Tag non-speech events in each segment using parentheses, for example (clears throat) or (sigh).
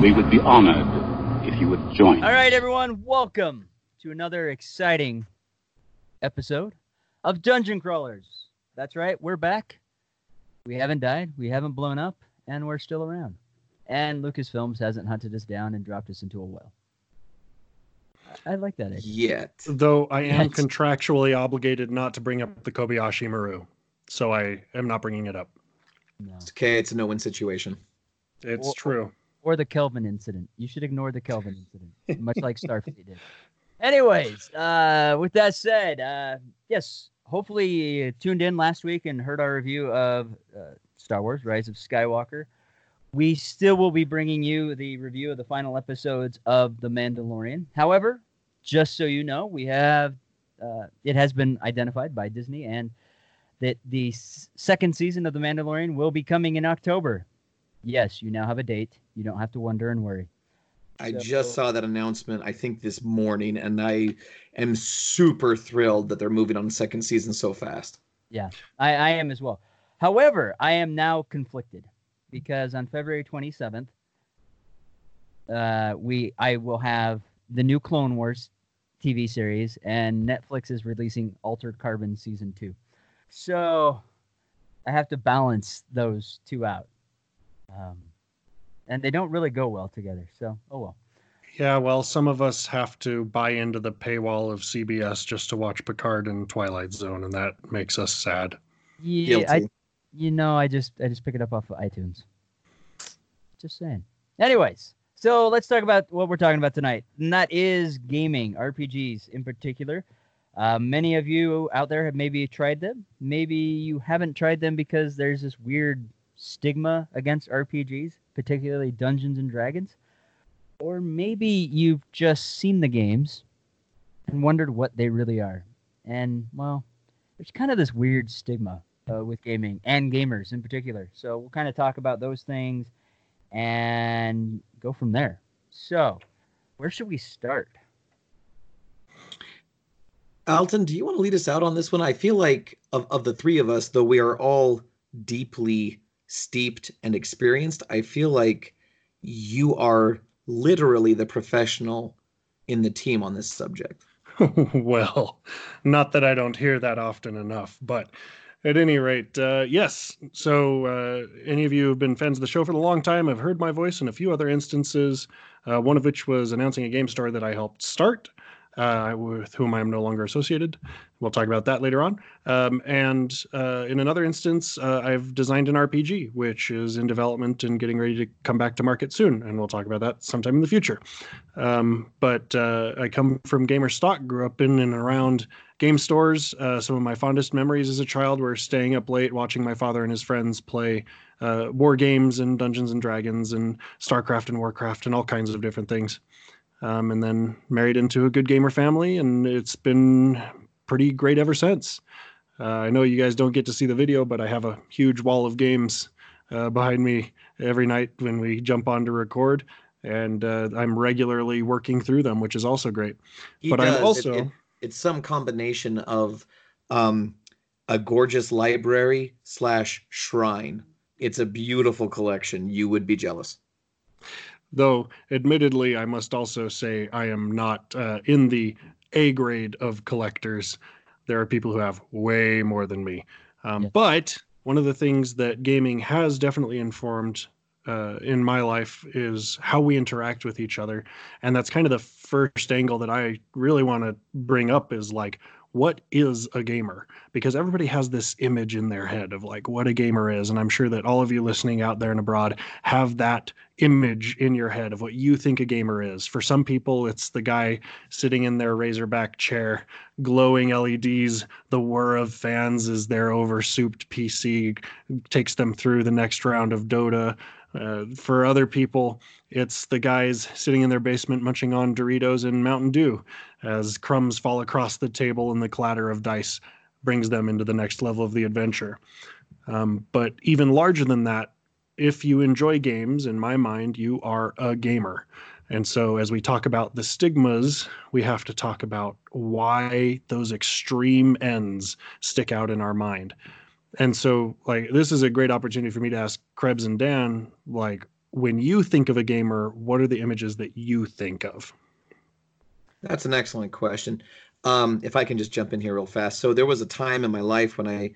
We would be honored if you would join. All right, everyone, welcome to another exciting episode of Dungeon Crawlers. That's right, we're back. We haven't died, we haven't blown up, and we're still around. And Lucasfilms hasn't hunted us down and dropped us into a well. I, I like that idea. Yet. Though I am Yes. contractually obligated not to bring up the Kobayashi Maru, so I am not bringing it up. No. It's okay. It's a no-win situation. It's Well- true. Or the Kelvin incident. You should ignore the Kelvin incident, much like Starfleet did. Anyways, uh, with that said, uh, yes, hopefully you tuned in last week and heard our review of uh, Star Wars: Rise of Skywalker. We still will be bringing you the review of the final episodes of The Mandalorian. However, just so you know, we have uh, it has been identified by Disney and that the s- second season of The Mandalorian will be coming in October. Yes, you now have a date. You don't have to wonder and worry. I So- just saw that announcement, I think this morning, and I am super thrilled that they're moving on the second season so fast. I, I am as well. However, I am now conflicted because on February 27th, uh, we I will have the new Clone Wars TV series, and Netflix is releasing Altered Carbon season two. So I have to balance those two out, um, and they don't really go well together. So oh well. Yeah, well, some of us have to buy into the paywall of CBS just to watch Picard and Twilight Zone, and that makes us sad. Yeah, I, you know, I just I just pick it up off of iTunes. Just saying. Anyways, so let's talk about what we're talking about tonight, and that is gaming, RPGs in particular. Uh, many of you out there have maybe tried them. Maybe you haven't tried them because there's this weird stigma against RPGs, particularly Dungeons and Dragons. Or maybe you've just seen the games and wondered what they really are. And well, there's kind of this weird stigma uh, with gaming and gamers in particular. So we'll kind of talk about those things and go from there. So, where should we start? Alton, do you want to lead us out on this one? I feel like of, of the three of us, though we are all deeply steeped and experienced, I feel like you are literally the professional in the team on this subject. (laughs) well, not that I don't hear that often enough, but at any rate, uh, yes. So, uh, any of you who've been fans of the show for a long time have heard my voice in a few other instances, uh, one of which was announcing a game store that I helped start, uh, with whom I am no longer associated. We'll talk about that later on. Um, and uh, in another instance, uh, I've designed an RPG, which is in development and getting ready to come back to market soon. And we'll talk about that sometime in the future. Um, but uh, I come from gamer stock, grew up in and around game stores. Uh, some of my fondest memories as a child were staying up late watching my father and his friends play uh, war games and Dungeons and Dragons and StarCraft and Warcraft and all kinds of different things. Um, and then married into a good gamer family, and it's been pretty great ever since. Uh, I know you guys don't get to see the video, but I have a huge wall of games uh, behind me every night when we jump on to record, and uh, I'm regularly working through them, which is also great. He but does. I'm It- also it- it's some combination of um, a gorgeous library slash shrine. It's a beautiful collection. You would be jealous. Though, admittedly, I must also say I am not uh, in the A grade of collectors. There are people who have way more than me. Um, Yeah. But one of the things that gaming has definitely informed uh, in my life is how we interact with each other. And that's kind of the first angle that I really want to bring up is like, what is a gamer? Because everybody has this image in their head of like what a gamer is. And I'm sure that all of you listening out there and abroad have that image in your head of what you think a gamer is. For some people, it's the guy sitting in their Razorback chair, glowing LEDs, the whir of fans as their oversouped PC takes them through the next round of Dota. Uh, for other people, it's the guys sitting in their basement munching on Doritos and Mountain Dew as crumbs fall across the table and the clatter of dice brings them into the next level of the adventure. Um, but even larger than that, if you enjoy games, in my mind, you are a gamer. And so, as we talk about the stigmas, we have to talk about why those extreme ends stick out in our mind. And so, like, this is a great opportunity for me to ask Krebs and Dan, like, when you think of a gamer, what are the images that you think of? That's an excellent question. Um, if I can just jump in here real fast. So there was a time in my life when I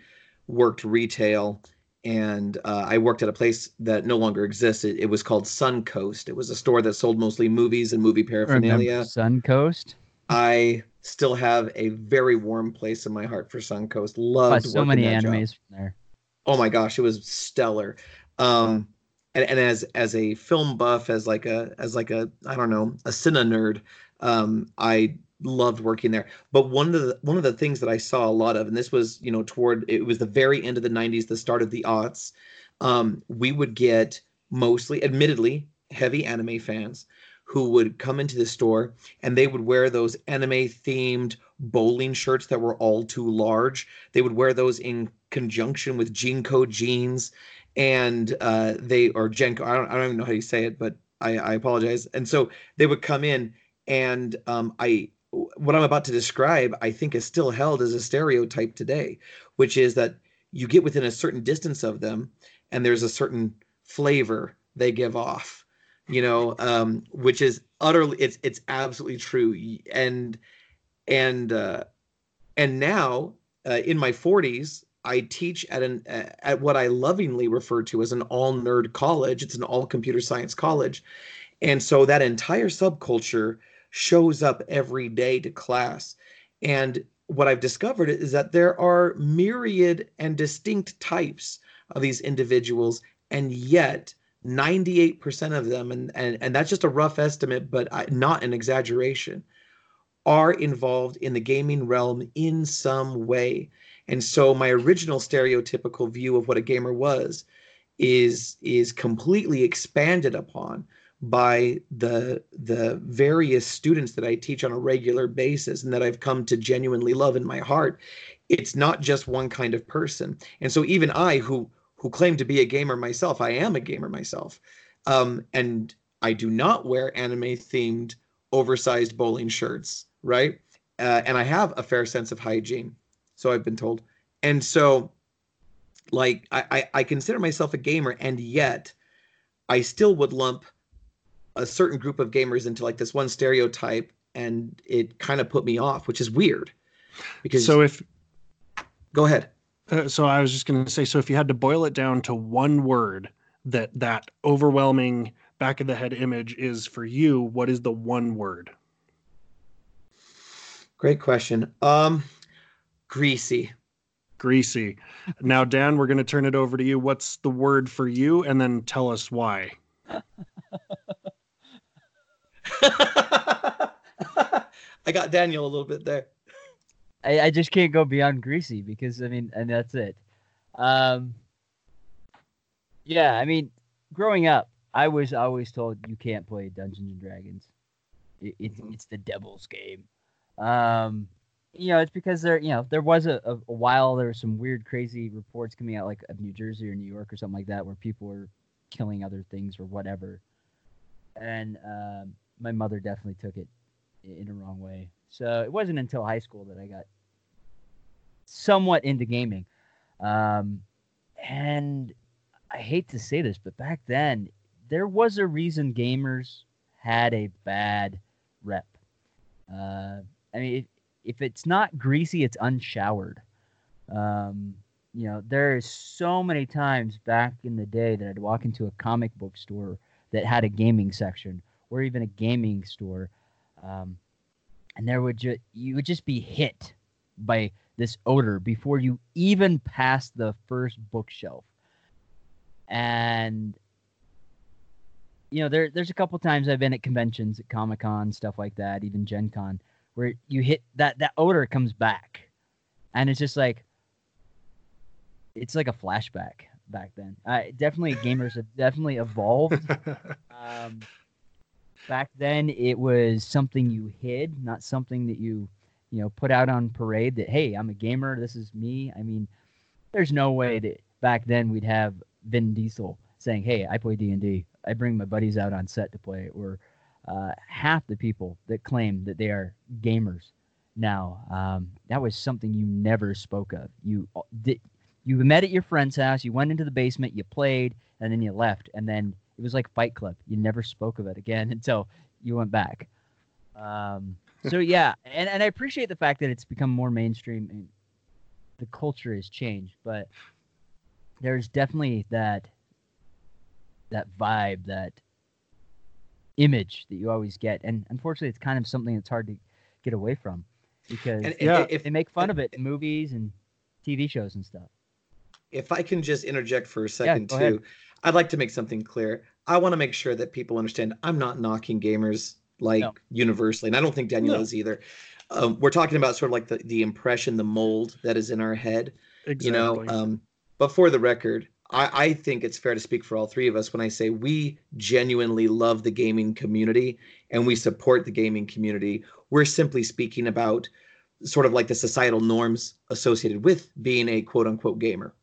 worked retail and uh, I worked at a place that no longer exists. It, it, was called Suncoast. It was a store that sold mostly movies and movie paraphernalia. Suncoast. I still have a very warm place in my heart for Suncoast. Loved oh, so many animes job. from there. Oh my gosh, it was stellar. Um, and, and as as a film buff, as like a as like a I don't know a cine nerd, um, I loved working there. But one of the one of the things that I saw a lot of, and this was you know toward it was the very end of the '90s, the start of the aughts. Um, we would get mostly, admittedly, heavy anime fans who would come into the store and they would wear those anime themed bowling shirts that were all too large. They would wear those in conjunction with JNCO jeans and uh, they or JNCO. I don't, I don't even know how you say it, but I, I apologize. And so they would come in and um, I what I'm about to describe, I think is still held as a stereotype today, which is that you get within a certain distance of them and there's a certain flavor they give off, you know, um, which is utterly, it's, it's absolutely true. And, and, uh, and now uh, in my 40s, I teach at an at what I lovingly refer to as an all nerd college. It's an all computer science college, and so that entire subculture shows up every day to class. And what I've discovered is that there are myriad and distinct types of these individuals, and yet 98% of them, and, and, and that's just a rough estimate, but I, not an exaggeration, are involved in the gaming realm in some way. And so my original stereotypical view of what a gamer was is is completely expanded upon by the the various students that I teach on a regular basis and that I've come to genuinely love in my heart. It's not just one kind of person. And so even I who who claim to be a gamer myself I am a gamer myself um, and I do not wear anime themed oversized bowling shirts right? Uh, and I have a fair sense of hygiene so I've been told. And so like I, I I consider myself a gamer and yet I still would lump a certain group of gamers into like this one stereotype and it kind of put me off which is weird. Because so if go ahead. Uh, so i was just going to say so if you had to boil it down to one word that that overwhelming back of the head image is for you what is the one word? Great question. Um greasy greasy now dan we're going to turn it over to you what's the word for you and then tell us why (laughs) I got Daniel a little bit there. I, I just can't go beyond greasy because I mean, and that's it. Um, yeah, I mean, growing up, I was always told you can't play Dungeons and Dragons. It, it's mm-hmm. it's the devil's game. Um, you know, it's because there, you know, there was a, a, while there were some weird, crazy reports coming out, like of New Jersey or New York or something like that, where people were killing other things or whatever. And um, my mother definitely took it in a wrong way. So it wasn't until high school that I got somewhat into gaming. Um, and I hate to say this, but back then there was a reason gamers had a bad rep. Uh, I mean, if it's not greasy, it's unshowered. Um, you know, there is so many times back in the day that I'd walk into a comic book store that had a gaming section or even a gaming store, um, and there would just you would just be hit by this odor before you even pass the first bookshelf. And you know, there there's a couple times I've been at conventions, at Comic Con, stuff like that, even Gen Con, where you hit that that odor comes back, and it's just like it's like a flashback back then. Uh, definitely gamers have definitely evolved. (laughs) um, back then it was something you hid, not something that you, you know, put out on parade that hey, I'm a gamer, this is me. I mean, there's no way that back then we'd have Vin Diesel saying, "Hey, I play D&D. I bring my buddies out on set to play." Or uh, half the people that claim that they are gamers now, um, that was something you never spoke of. You uh, did, you met at your friend's house, you went into the basement, you played, and then you left, and then it was like Fight Club. You never spoke of it again (laughs) until you went back. Um, so (laughs) yeah, and, and I appreciate the fact that it's become more mainstream and the culture has changed, but there's definitely that that vibe, that image that you always get, and unfortunately, it's kind of something that's hard to get away from because And, Yeah. if they make fun of it in movies and TV shows and stuff. if I can just interject for a second go ahead. too, I'd like to make something clear. I want to make sure that people understand I'm not knocking gamers like No. universally, and I don't think Daniel No. is either. Um, we're talking about sort of like the, the impression, the mold that is in our head, Exactly. you know. Um, but for the record, I, I think it's fair to speak for all three of us when I say we genuinely love the gaming community and we support the gaming community. We're simply speaking about sort of like the societal norms associated with being a quote unquote gamer.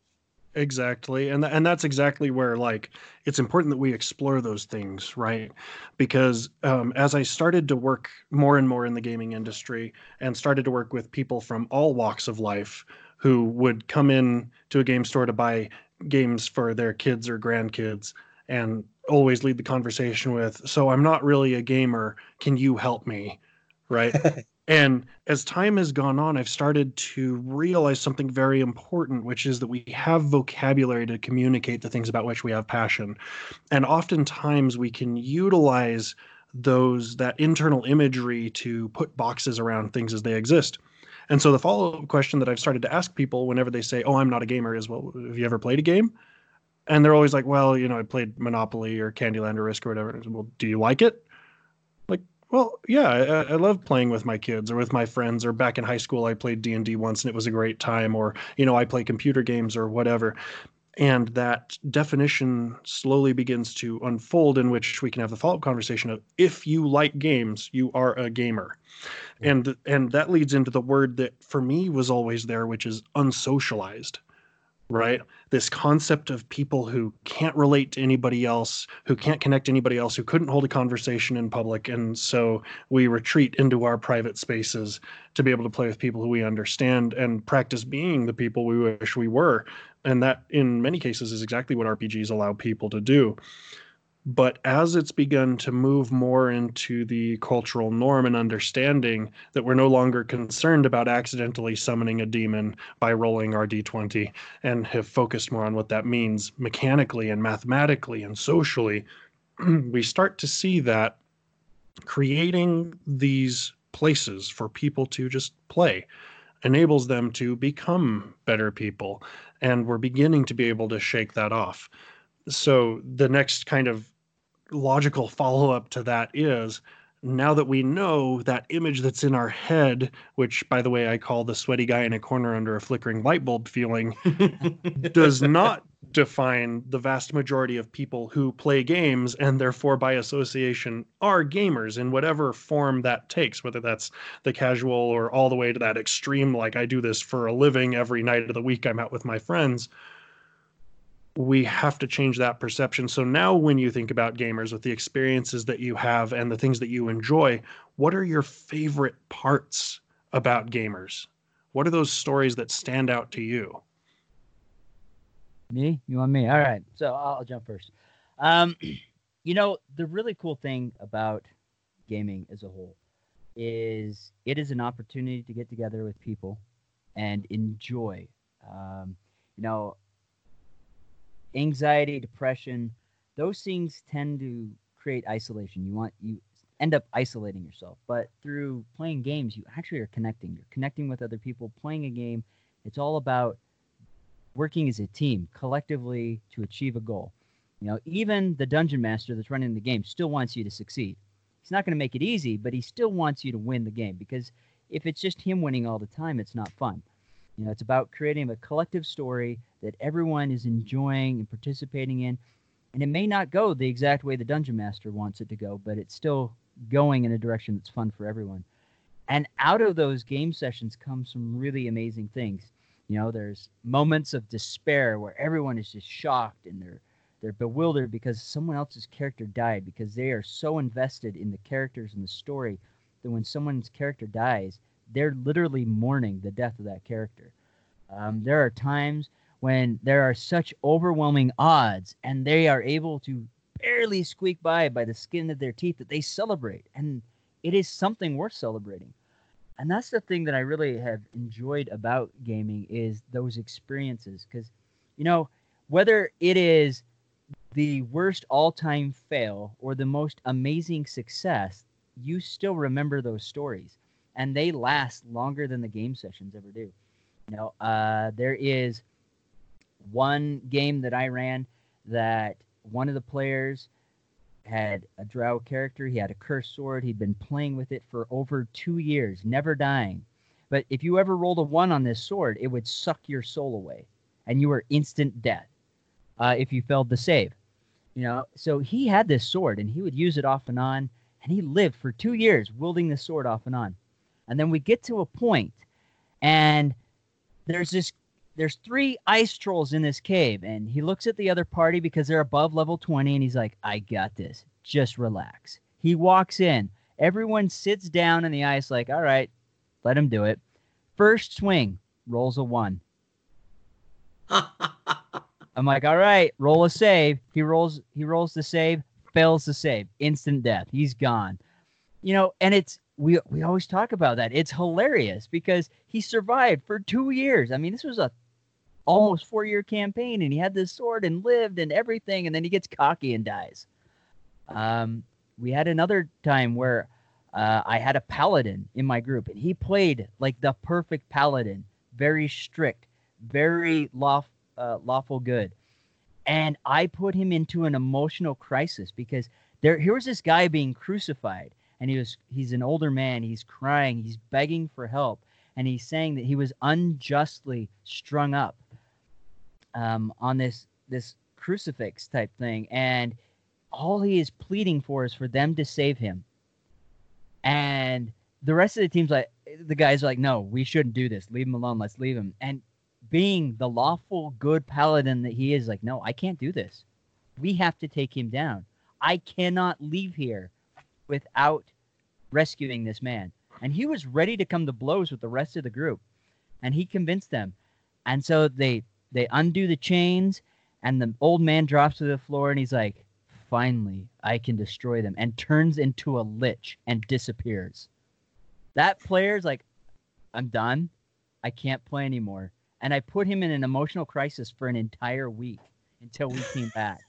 Exactly. And th- and that's exactly where like it's important that we explore those things, right? Because um, as I started to work more and more in the gaming industry and started to work with people from all walks of life who would come in to a game store to buy games for their kids or grandkids and always lead the conversation with, "So I'm not really a gamer, can you help me?" Right? (laughs) And as time has gone on, I've started to realize something very important, which is that we have vocabulary to communicate the things about which we have passion. And oftentimes we can utilize those that internal imagery to put boxes around things as they exist. And so the follow-up question that I've started to ask people whenever they say, "Oh, I'm not a gamer," is, "Well, have you ever played a game?" And they're always like, "Well, you know, I played Monopoly or Candyland or Risk or whatever." Said, well, do you like it? Like, well, yeah, I, I love playing with my kids or with my friends. Or back in high school, I played D and D once, and it was a great time. Or you know, I play computer games or whatever. And that definition slowly begins to unfold, in which we can have the follow-up conversation of if you like games, you are a gamer. And and that leads into the word that for me was always there, which is unsocialized right? This concept of people who can't relate to anybody else, who can't connect to anybody else, who couldn't hold a conversation in public. And so we retreat into our private spaces to be able to play with people who we understand and practice being the people we wish we were. And that, in many cases, is exactly what RPGs allow people to do. But as it's begun to move more into the cultural norm and understanding that we're no longer concerned about accidentally summoning a demon by rolling our d20 and have focused more on what that means mechanically and mathematically and socially, (clears throat) we start to see that creating these places for people to just play enables them to become better people. And we're beginning to be able to shake that off. So the next kind of logical follow up to that is now that we know that image that's in our head, which by the way I call the sweaty guy in a corner under a flickering light bulb feeling, (laughs) does not define the vast majority of people who play games and therefore by association are gamers in whatever form that takes whether that's the casual or all the way to that extreme like I do this for a living every night of the week I'm out with my friends we have to change that perception so now when you think about gamers with the experiences that you have and the things that you enjoy what are your favorite parts about gamers what are those stories that stand out to you Me? You want me? All right. So I'll, jump first. Um, (clears throat) you know, the really cool thing about gaming as a whole is it is an opportunity to get together with people and enjoy. Um, you know, anxiety, depression, those things tend to create isolation. You want you end up isolating yourself, but through playing games, you actually are connecting. You're connecting with other people, playing a game. It's all about working as a team collectively to achieve a goal. You know, even the dungeon master that's running the game still wants you to succeed. He's not going to make it easy, but he still wants you to win the game because if it's just him winning all the time, it's not fun. You know, it's about creating a collective story that everyone is enjoying and participating in. And it may not go the exact way the dungeon master wants it to go, but it's still going in a direction that's fun for everyone. And out of those game sessions come some really amazing things. You know, there's moments of despair where everyone is just shocked and they're they're bewildered because someone else's character died because they are so invested in the characters and the story that when someone's character dies, they're literally mourning the death of that character. Um, there are times when there are such overwhelming odds and they are able to barely squeak by by the skin of their teeth that they celebrate, and it is something worth celebrating. And that's the thing that I really have enjoyed about gaming is those experiences, because you know whether it is the worst all-time fail or the most amazing success, you still remember those stories, and they last longer than the game sessions ever do. You know, uh, there is one game that I ran that one of the players had a drow character. He had a cursed sword. He'd been playing with it for over two years, never dying. But if you ever rolled a one on this sword, it would suck your soul away, and you were instant death uh, if you failed the save. You know, so he had this sword, and he would use it off and on, and he lived for two years wielding the sword off and on. And then we get to a point, and there's this there's three ice trolls in this cave and he looks at the other party because they're above level 20 and he's like i got this. Just relax. He walks in. Everyone sits down in the ice like all right let him do it. First swing rolls a one. (laughs) I'm like all right roll a save. He rolls he rolls the save fails the save. Instant death. He's gone. You know and it's we we always talk about that. It's hilarious because he survived for two years. I mean, this was a almost four year campaign, and he had this sword and lived and everything, and then he gets cocky and dies. Um, we had another time where uh, I had a paladin in my group, and he played like the perfect paladin, very strict, very law, uh, lawful good, and I put him into an emotional crisis because there here was this guy being crucified and he was he's an older man he's crying he's begging for help and he's saying that he was unjustly strung up um, on this this crucifix type thing and all he is pleading for is for them to save him. And the rest of the team's like the guys are like no we shouldn't do this. Leave him alone. Let's leave him. And being the lawful good paladin that he is like no i can't do this. We have to take him down. I cannot leave here without rescuing this man. And he was ready to come to blows with the rest of the group. And he convinced them. And so they they undo the chains and the old man drops to the floor and he's like, finally, I can destroy them and turns into a lich and disappears. That player's like, I'm done. I can't play anymore. And I put him in an emotional crisis for an entire week until we came back.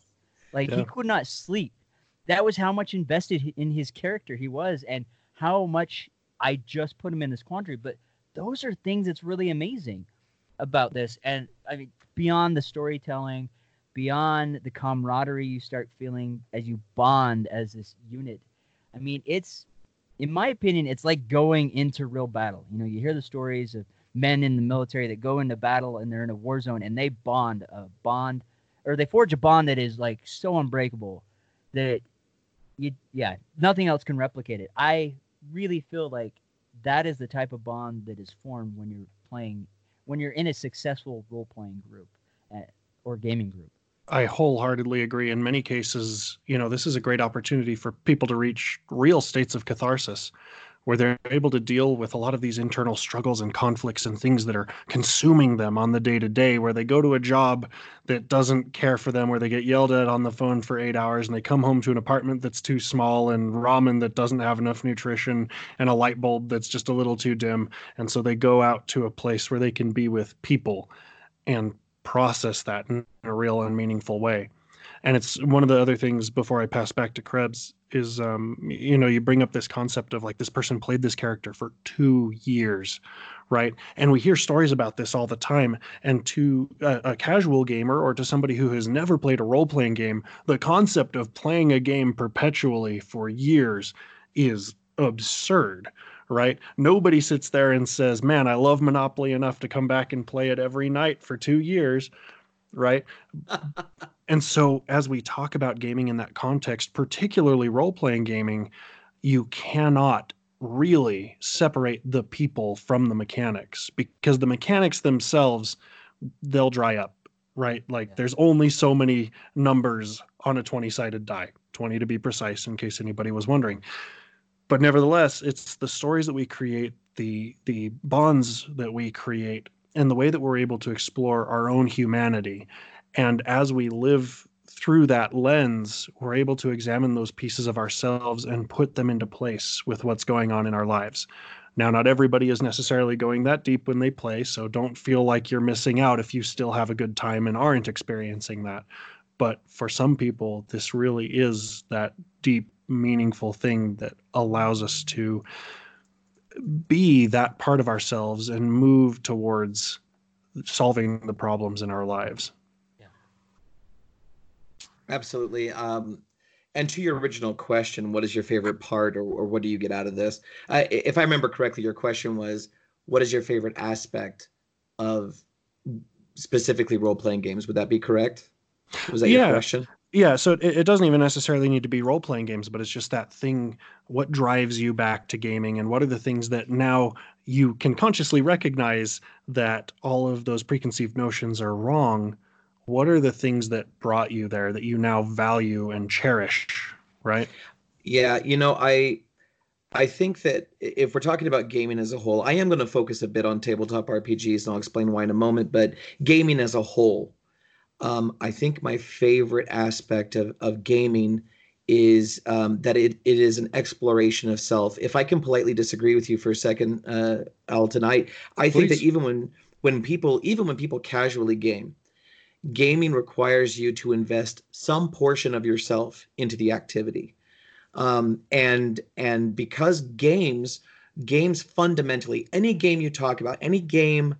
Like yeah. he could not sleep that was how much invested in his character he was and how much I just put him in this quandary. But those are things that's really amazing about this. And I mean, beyond the storytelling, beyond the camaraderie you start feeling as you bond as this unit. I mean, it's, in my opinion, it's like going into real battle. You know, you hear the stories of men in the military that go into battle and they're in a war zone and they bond a bond or they forge a bond that is like so unbreakable that you yeah, nothing else can replicate it. I really feel like that is the type of bond that is formed when you're playing when you're in a successful role playing group uh, or gaming group. I wholeheartedly agree. In many cases, you know, this is a great opportunity for people to reach real states of catharsis where they're able to deal with a lot of these internal struggles and conflicts and things that are consuming them on the day to day, where they go to a job that doesn't care for them, where they get yelled at on the phone for eight hours and they come home to an apartment that's too small and ramen that doesn't have enough nutrition and a light bulb that's just a little too dim. And so they go out to a place where they can be with people and process that in a real and meaningful way and it's one of the other things before I pass back to Krebs is um, you know you bring up this concept of like this person played this character for two years right and we hear stories about this all the time and to a, a casual gamer or to somebody who has never played a role-playing game the concept of playing a game perpetually for years is absurd right? Nobody sits there and says, "Man, I love Monopoly enough to come back and play it every night for 2 years." Right? (laughs) And so, as we talk about gaming in that context, particularly role playing gaming, you cannot really separate the people from the mechanics because the mechanics themselves, they'll dry up, right? Like, yeah. there's only so many numbers on a 20 sided die, 20 to be precise, in case anybody was wondering. But nevertheless, it's the stories that we create, the the bonds that we create, and the way that we're able to explore our own humanity and as we live through that lens, we're able to examine those pieces of ourselves and put them into place with what's going on in our lives. Now, not everybody is necessarily going that deep when they play, so don't feel like you're missing out if you still have a good time and aren't experiencing that. But for some people, this really is that deep, meaningful thing that allows us to be that part of ourselves and move towards solving the problems in our lives. Absolutely. Um, and to your original question, what is your favorite part, or, or what do you get out of this? Uh, if I remember correctly, your question was, what is your favorite aspect of specifically role playing games? Would that be correct? Was that yeah. your question? Yeah. So it, it doesn't even necessarily need to be role playing games, but it's just that thing. What drives you back to gaming, and what are the things that now you can consciously recognize that all of those preconceived notions are wrong? What are the things that brought you there that you now value and cherish right yeah you know i i think that if we're talking about gaming as a whole i am going to focus a bit on tabletop rpgs and i'll explain why in a moment but gaming as a whole um, i think my favorite aspect of, of gaming is um, that it, it is an exploration of self if i can politely disagree with you for a second uh, al tonight i Please. think that even when when people even when people casually game gaming requires you to invest some portion of yourself into the activity. Um, and and because games games fundamentally any game you talk about any game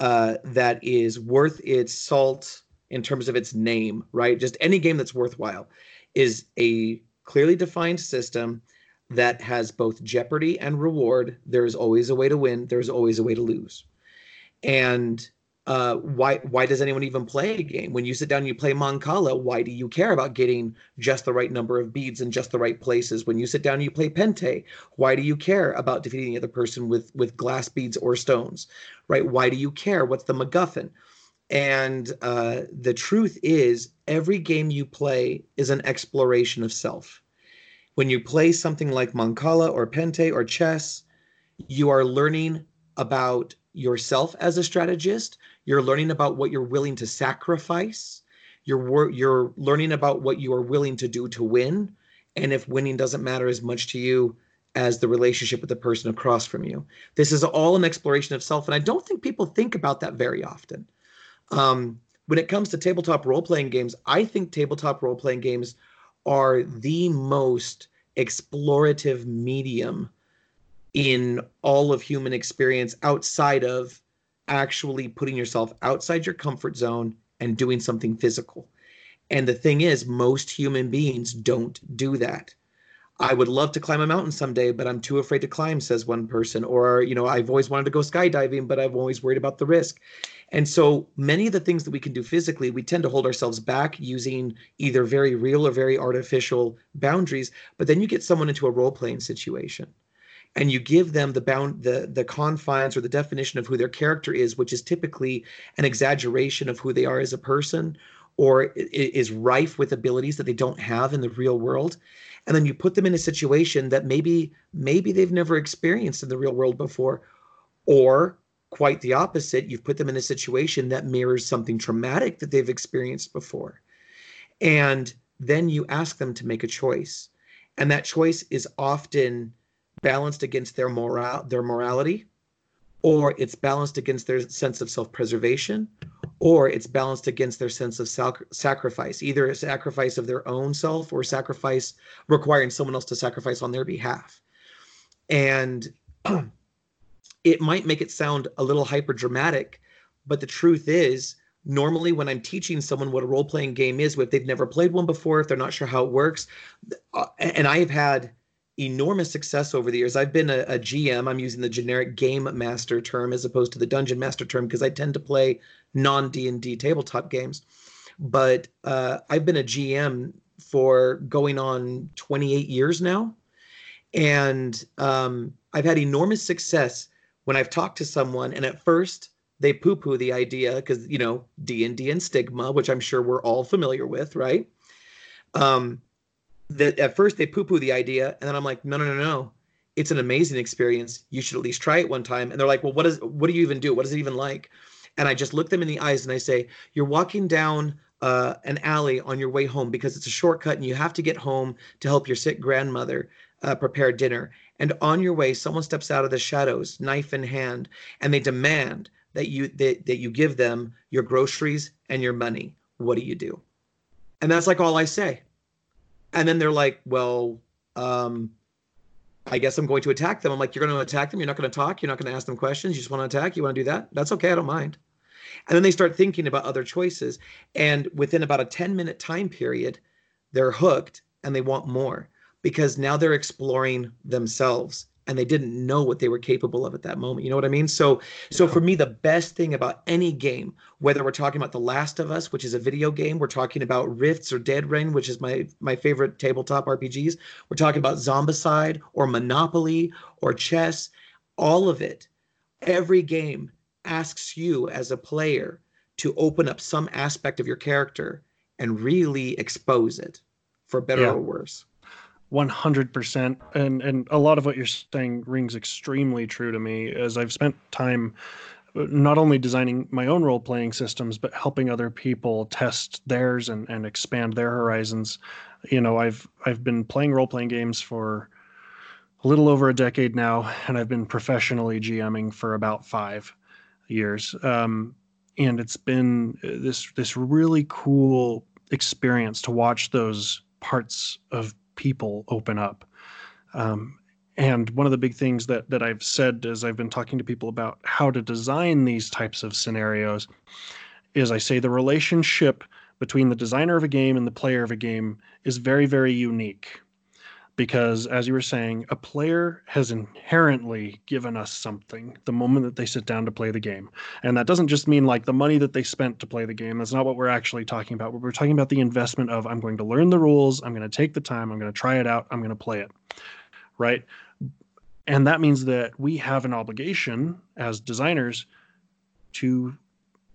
uh, that is worth its salt in terms of its name right? Just any game that's worthwhile is a clearly defined system that has both jeopardy and reward. There's always a way to win. There's always a way to lose. And uh, why why does anyone even play a game? When you sit down and you play Mancala, why do you care about getting just the right number of beads in just the right places? When you sit down and you play Pente, why do you care about defeating the other person with with glass beads or stones? Right? Why do you care? What's the MacGuffin? And uh, the truth is, every game you play is an exploration of self. When you play something like Mancala or Pente or chess, you are learning about yourself as a strategist you're learning about what you're willing to sacrifice. You're you're learning about what you are willing to do to win, and if winning doesn't matter as much to you as the relationship with the person across from you. This is all an exploration of self, and I don't think people think about that very often. Um, when it comes to tabletop role playing games, I think tabletop role playing games are the most explorative medium in all of human experience outside of actually putting yourself outside your comfort zone and doing something physical. And the thing is, most human beings don't do that. I would love to climb a mountain someday, but I'm too afraid to climb, says one person. Or, you know, I've always wanted to go skydiving, but I've always worried about the risk. And so many of the things that we can do physically, we tend to hold ourselves back using either very real or very artificial boundaries. But then you get someone into a role playing situation and you give them the bound the the confines or the definition of who their character is which is typically an exaggeration of who they are as a person or is rife with abilities that they don't have in the real world. And then you put them in a situation that maybe maybe they've never experienced in the real world before or quite the opposite you've put them in a situation that mirrors something traumatic that they've experienced before. And then you ask them to make a choice. And that choice is often balanced against their moral their morality or it's balanced against their sense of self-preservation or it's balanced against their sense of sac- sacrifice either a sacrifice of their own self or sacrifice requiring someone else to sacrifice on their behalf. And (clears throat) it might make it sound a little hyper dramatic but the truth is normally when i'm teaching someone what a role-playing game is if they've never played one before if they're not sure how it works uh, and i have had enormous success over the years. I've been a, a, GM. I'm using the generic game master term as opposed to the dungeon master term because I tend to play non D and D tabletop games. But uh, I've been a GM for going on 28 years now, and um, I've had enormous success when I've talked to someone, and at first they poo-poo the idea because you know D and D and stigma, which I'm sure we're all familiar with, right? Um, that at first they poo poo the idea, and then I'm like, no, no, no, no. It's an amazing experience. You should at least try it one time. And they're like, well, what is what do you even do? What is it even like? And I just look them in the eyes and I say, you're walking down uh, an alley on your way home because it's a shortcut and you have to get home to help your sick grandmother uh, prepare dinner. And on your way, someone steps out of the shadows, knife in hand, and they demand that you that, that you give them your groceries and your money. What do you do? And that's like all I say. And then they're like, well, um, I guess I'm going to attack them. I'm like, you're going to attack them. You're not going to talk. You're not going to ask them questions. You just want to attack. You want to do that? That's okay. I don't mind. And then they start thinking about other choices. And within about a 10 minute time period, they're hooked and they want more because now they're exploring themselves and they didn't know what they were capable of at that moment. You know what I mean? So so for me the best thing about any game, whether we're talking about The Last of Us, which is a video game, we're talking about Rifts or Dead Reign, which is my my favorite tabletop RPGs, we're talking about Zombicide or Monopoly or chess, all of it. Every game asks you as a player to open up some aspect of your character and really expose it for better Yeah. or worse. 100% and and a lot of what you're saying rings extremely true to me as i've spent time not only designing my own role playing systems but helping other people test theirs and, and expand their horizons. You know i've i've been playing role playing games for a little over a decade now and i've been professionally gming for about five years. Um, and it's been this this really cool experience to watch those parts of people open up. Um, and one of the big things that that I've said as I've been talking to people about how to design these types of scenarios is I say the relationship between the designer of a game and the player of a game is very very unique because as you were saying a player has inherently given us something the moment that they sit down to play the game. And that doesn't just mean like the money that they spent to play the game. That's not what we're actually talking about. We're talking about the investment of i'm going to learn the rules. I'm going to take the time. I'm going to try it out. I'm going to play it. Right? And that means that we have an obligation as designers to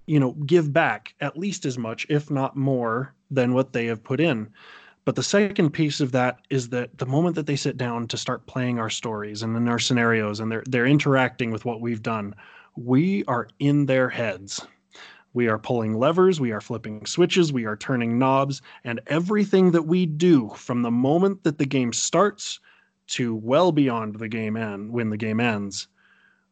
you know give back at least as much if not more than what they have put in but the second piece of that is that the moment that they sit down to start playing our stories and in our scenarios and they're they're interacting with what we've done, we are in their heads. We are pulling levers, we are flipping switches, we are turning knobs, and everything that we do from the moment that the game starts to well beyond the game end when the game ends,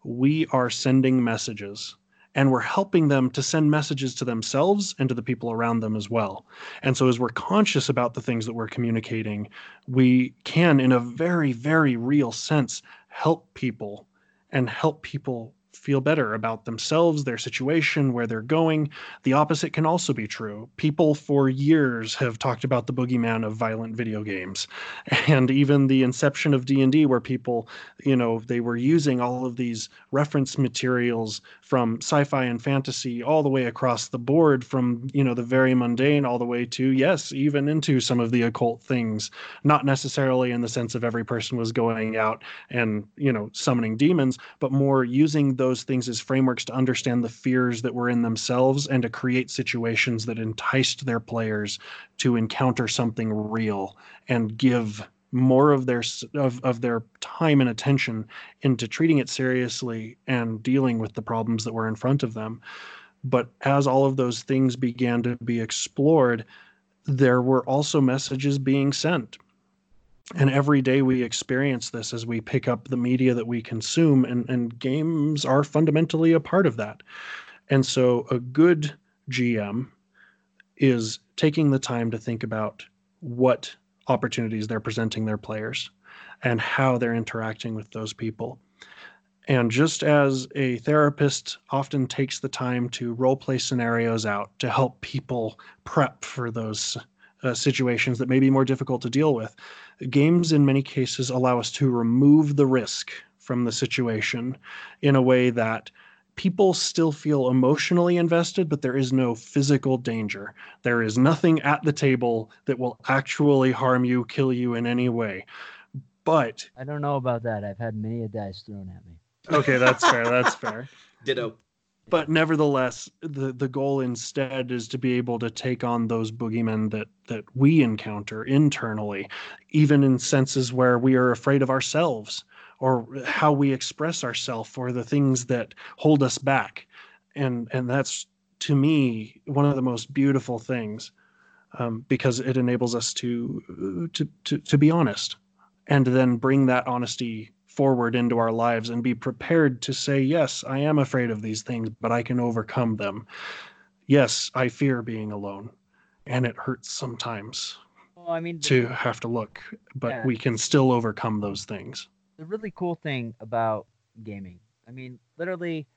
we are sending messages. And we're helping them to send messages to themselves and to the people around them as well. And so, as we're conscious about the things that we're communicating, we can, in a very, very real sense, help people and help people feel better about themselves, their situation, where they're going. The opposite can also be true. People for years have talked about the boogeyman of violent video games (laughs) and even the inception of D&D where people, you know, they were using all of these reference materials from sci-fi and fantasy all the way across the board from, you know, the very mundane all the way to yes, even into some of the occult things, not necessarily in the sense of every person was going out and, you know, summoning demons, but more using those things as frameworks to understand the fears that were in themselves and to create situations that enticed their players to encounter something real and give more of their of, of their time and attention into treating it seriously and dealing with the problems that were in front of them. But as all of those things began to be explored there were also messages being sent and every day we experience this as we pick up the media that we consume and, and games are fundamentally a part of that. And so a good gm is taking the time to think about what opportunities they're presenting their players and how they're interacting with those people. And just as a therapist often takes the time to role play scenarios out to help people prep for those uh, situations that may be more difficult to deal with, games in many cases allow us to remove the risk from the situation in a way that people still feel emotionally invested, but there is no physical danger. There is nothing at the table that will actually harm you, kill you in any way. But I don't know about that. I've had many a dice thrown at me. okay, that's fair. That's fair. (laughs) Ditto. But nevertheless the the goal instead is to be able to take on those boogeymen that that we encounter internally even in senses where we are afraid of ourselves or how we express ourselves or the things that hold us back. And and that's to me one of the most beautiful things um, because it enables us to, to to to be honest and then bring that honesty forward into our lives and be prepared to say yes i am afraid of these things but i can overcome them yes i fear being alone and it hurts sometimes Well, I mean, the- to have to look but Yeah. we can still overcome those things the really cool thing about gaming. I mean, literally,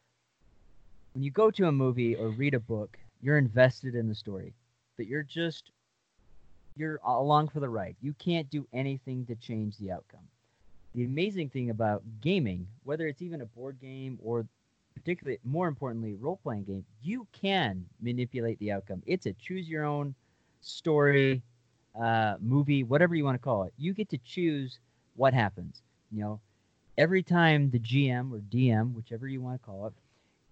when you go to a movie or read a book, you're invested in the story, but you're just you're along for the ride. You can't do anything to change the outcome. The amazing thing about gaming, whether it's even a board game or particularly more importantly role-playing game, you can manipulate the outcome. It's a choose your own story, uh, movie, whatever you want to call it. You get to choose what happens. You know, every time the GM or DM, whichever you want to call it,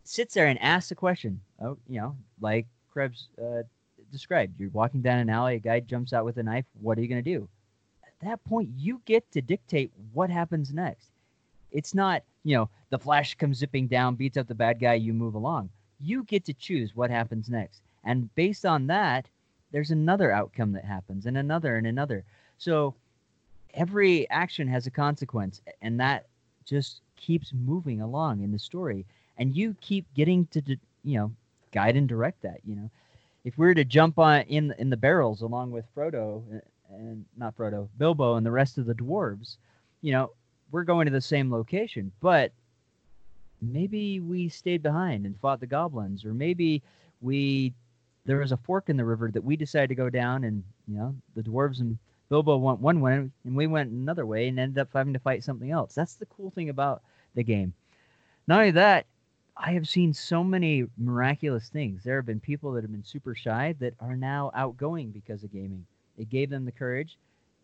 sits there and asks a question. Oh, you know, like Krebs uh, described. You're walking down an alley, a guy jumps out with a knife. What are you going to do? At that point, you get to dictate what happens next. It's not, you know, the flash comes zipping down, beats up the bad guy, you move along. You get to choose what happens next. And based on that, there's another outcome that happens, and another, and another. So every action has a consequence, and that just keeps moving along in the story. And you keep getting to, you know, guide and direct that. You know, if we were to jump on in in the barrels along with Frodo uh, and not Frodo, Bilbo, and the rest of the dwarves, you know, we're going to the same location, but maybe we stayed behind and fought the goblins, or maybe we there was a fork in the river that we decided to go down, and you know, the dwarves and Bilbo went one way, and we went another way, and ended up having to fight something else. That's the cool thing about the game. Not only that, I have seen so many miraculous things. There have been people that have been super shy that are now outgoing because of gaming. It gave them the courage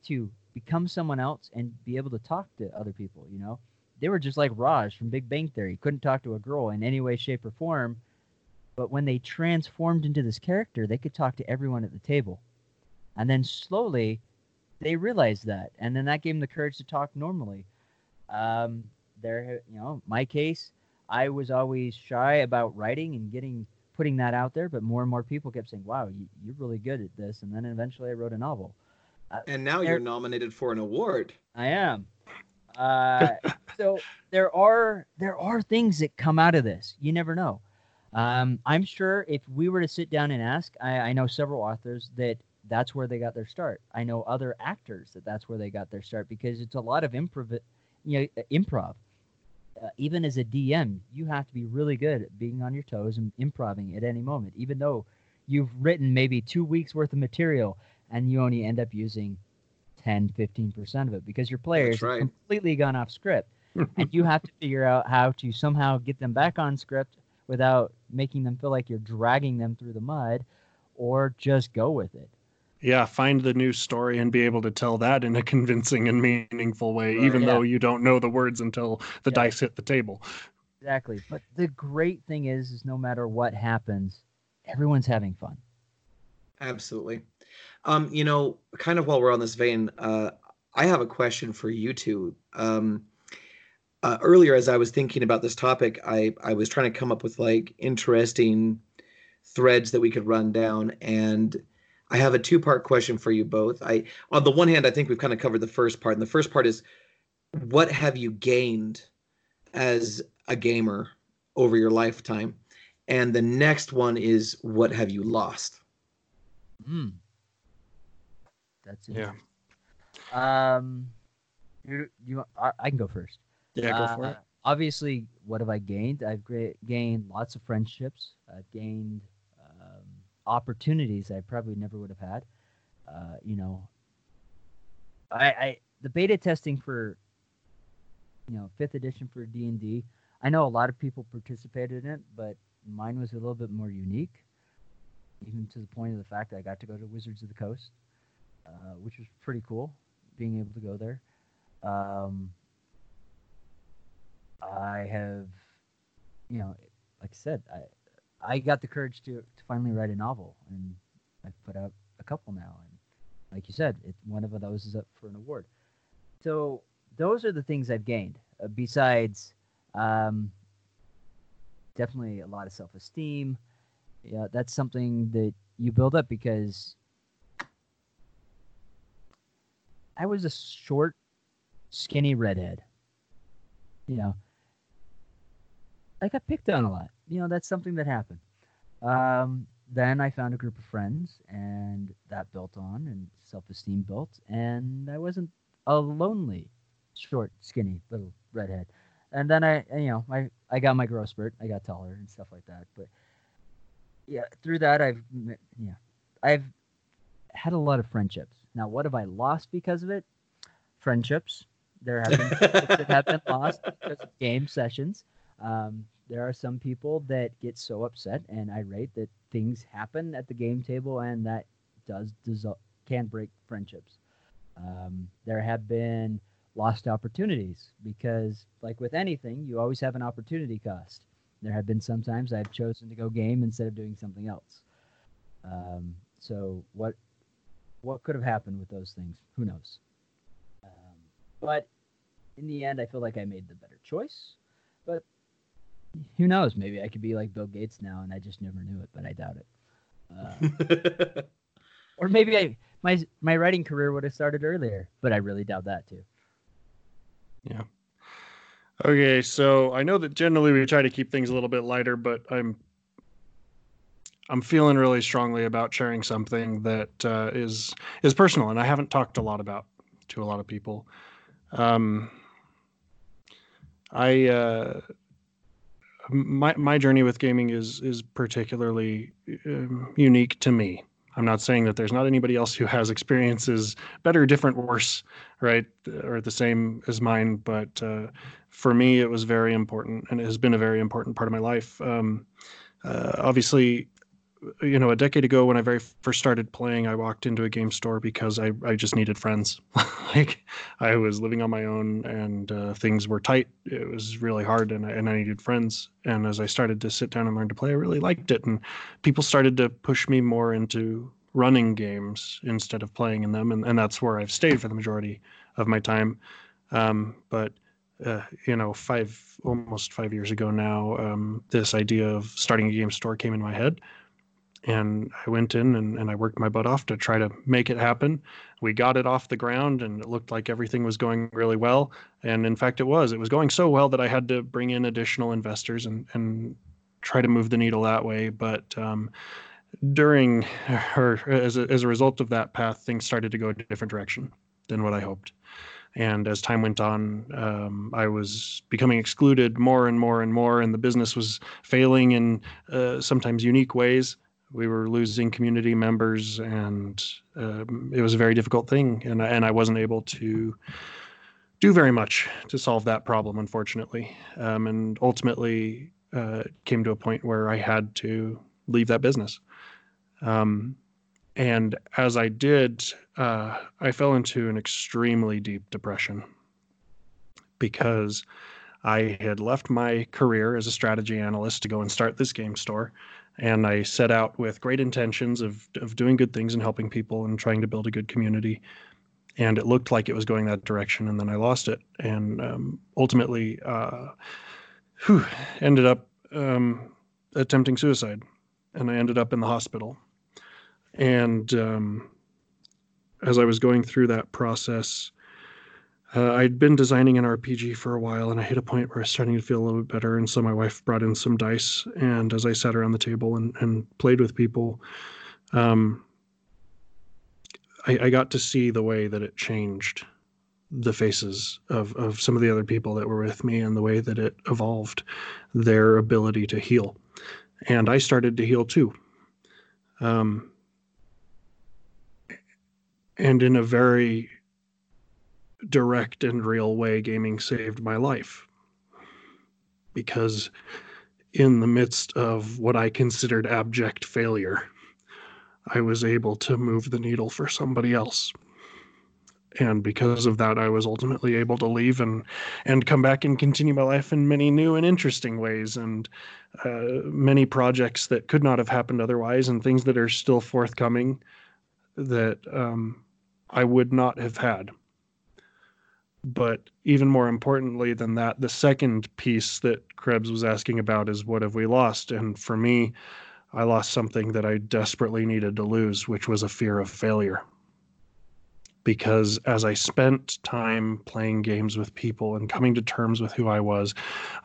to become someone else and be able to talk to other people. You know, they were just like Raj from Big Bang Theory, couldn't talk to a girl in any way, shape, or form. But when they transformed into this character, they could talk to everyone at the table. And then slowly, they realized that, and then that gave them the courage to talk normally. Um, there, you know, my case, I was always shy about writing and getting putting that out there, but more and more people kept saying, "Wow, you, you're really good at this." And then eventually, I wrote a novel. And now There- you're nominated for an award. I am. Uh, (laughs) so there are there are things that come out of this. You never know. Um, I'm sure if we were to sit down and ask, I, I know several authors that that's where they got their start. I know other actors that that's where they got their start because it's a lot of improv, you know, uh, improv. Uh, even as a DM, you have to be really good at being on your toes and improving at any moment, even though you've written maybe two weeks worth of material and you only end up using 10, 15% of it because your players have right. completely gone off script. (laughs) and you have to figure out how to somehow get them back on script without making them feel like you're dragging them through the mud or just go with it. Yeah find the new story and be able to tell that in a (laughs) convincing and meaningful way Right. even Yeah. though you don't know the words until the Yeah. dice hit the table Exactly. But the great thing is is no matter what happens, everyone's having fun. Absolutely. Um, you know, kind of while we're on this vein, uh, I have a question for you two. Um, uh, earlier, as I was thinking about this topic, I I was trying to come up with like interesting threads that we could run down, and I have a two part question for you both. I on the one hand, I think we've kind of covered the first part, and the first part is, what have you gained as a gamer over your lifetime? And the next one is, what have you lost? Mm. That's it. yeah Um, you, you I, I can go first. yeah go for Uh, it Obviously, what have I gained? I've gra- gained lots of friendships. I've gained opportunities I probably never would have had. Uh, you know, I, I the beta testing for you know fifth edition for D and D. I know a lot of people participated in it, but mine was a little bit more unique, even to the point of the fact that I got to go to Wizards of the Coast, uh, which was pretty cool, being able to go there. Um, I have, you know, like I said, I I got the courage to to finally write a novel, and I've put out a couple now, and like you said, it, one of those is up for an award. So those are the things I've gained. Uh, besides, um, definitely a lot of self-esteem, Yeah, that's something that you build up because I was a short, skinny redhead. You know, I got picked on a lot. You know, that's something that happened. Um, then I found a group of friends, and that built on, and self-esteem built, and I wasn't a lonely, short, skinny little redhead. And then I, you know, I I got my growth spurt. I got taller and stuff like that. But yeah, through that I've yeah, I've had a lot of friendships. Now, what have I lost because of it? Friendships. There have been (laughs) that have been lost because of game sessions. Um, there are some people that get so upset and irate that things happen at the game table, and that does dissolve, can break friendships. Um, there have been lost opportunities because, like with anything, you always have an opportunity cost. There have been sometimes I've chosen to go game instead of doing something else. Um, so what what could have happened with those things? Who knows? Um, but in the end, I feel like I made the better choice. But who knows? Maybe I could be like Bill Gates now, and I just never knew it. But I doubt it. Uh, (laughs) or maybe I my my writing career would have started earlier, but I really doubt that too. Yeah. Okay, so I know that generally we try to keep things a little bit lighter, but I'm I'm feeling really strongly about sharing something that uh, is is personal, and I haven't talked a lot about to a lot of people. Um, I uh, my my journey with gaming is is particularly um, unique to me. I'm not saying that there's not anybody else who has experiences better, different, worse, right, or the same as mine. But uh, for me, it was very important, and it has been a very important part of my life. Um, uh, obviously, you know, a decade ago when I very first started playing, I walked into a game store because I, I just needed friends. (laughs) like I was living on my own and uh, things were tight. It was really hard and I, and I needed friends. And as I started to sit down and learn to play, I really liked it. And people started to push me more into running games instead of playing in them. And, and that's where I've stayed for the majority of my time. Um, but uh, you know, five almost five years ago now, um, this idea of starting a game store came in my head and I went in and, and I worked my butt off to try to make it happen. We got it off the ground and it looked like everything was going really well. And in fact, it was. It was going so well that I had to bring in additional investors and, and try to move the needle that way. But um, during (laughs) or as a, as a result of that path, things started to go a different direction than what I hoped. And as time went on, um, I was becoming excluded more and more and more, and the business was failing in uh, sometimes unique ways we were losing community members, and um, it was a very difficult thing. And and I wasn't able to do very much to solve that problem, unfortunately. Um, and ultimately, uh, came to a point where I had to leave that business. Um, and as I did, uh, I fell into an extremely deep depression because I had left my career as a strategy analyst to go and start this game store and I set out with great intentions of of doing good things and helping people and trying to build a good community. And it looked like it was going that direction, and then I lost it, and um, ultimately, uh, whew, ended up um, attempting suicide, and I ended up in the hospital. And um, as I was going through that process, uh, I'd been designing an RPG for a while, and I hit a point where I was starting to feel a little bit better. And so my wife brought in some dice, and as I sat around the table and, and played with people, um, I, I got to see the way that it changed the faces of, of some of the other people that were with me and the way that it evolved their ability to heal. And I started to heal too. Um, and in a very direct and real way gaming saved my life. Because in the midst of what I considered abject failure, I was able to move the needle for somebody else. And because of that, I was ultimately able to leave and and come back and continue my life in many new and interesting ways, and uh, many projects that could not have happened otherwise, and things that are still forthcoming that um, I would not have had but even more importantly than that, the second piece that Krebs was asking about is what have we lost? And for me, I lost something that I desperately needed to lose, which was a fear of failure. Because as I spent time playing games with people and coming to terms with who I was,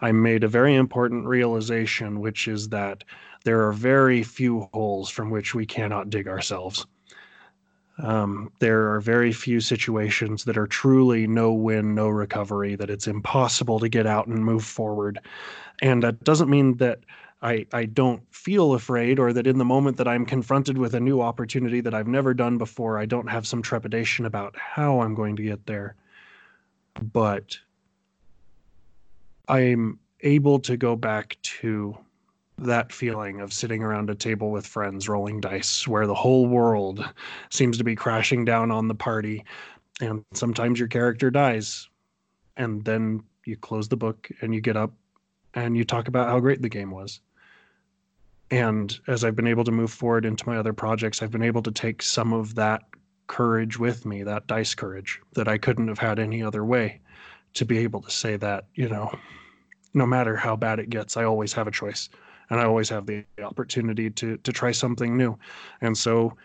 I made a very important realization, which is that there are very few holes from which we cannot dig ourselves. Um, there are very few situations that are truly no win, no recovery, that it's impossible to get out and move forward. And that doesn't mean that I, I don't feel afraid or that in the moment that I'm confronted with a new opportunity that I've never done before, I don't have some trepidation about how I'm going to get there. But I'm able to go back to that feeling of sitting around a table with friends rolling dice where the whole world seems to be crashing down on the party and sometimes your character dies and then you close the book and you get up and you talk about how great the game was. And as i've been able to move forward into my other projects i've been able to take some of that courage with me that dice courage that i couldn't have had any other way to be able to say that you know no matter how bad it gets i always have a choice and I always have the opportunity to to try something new. And so,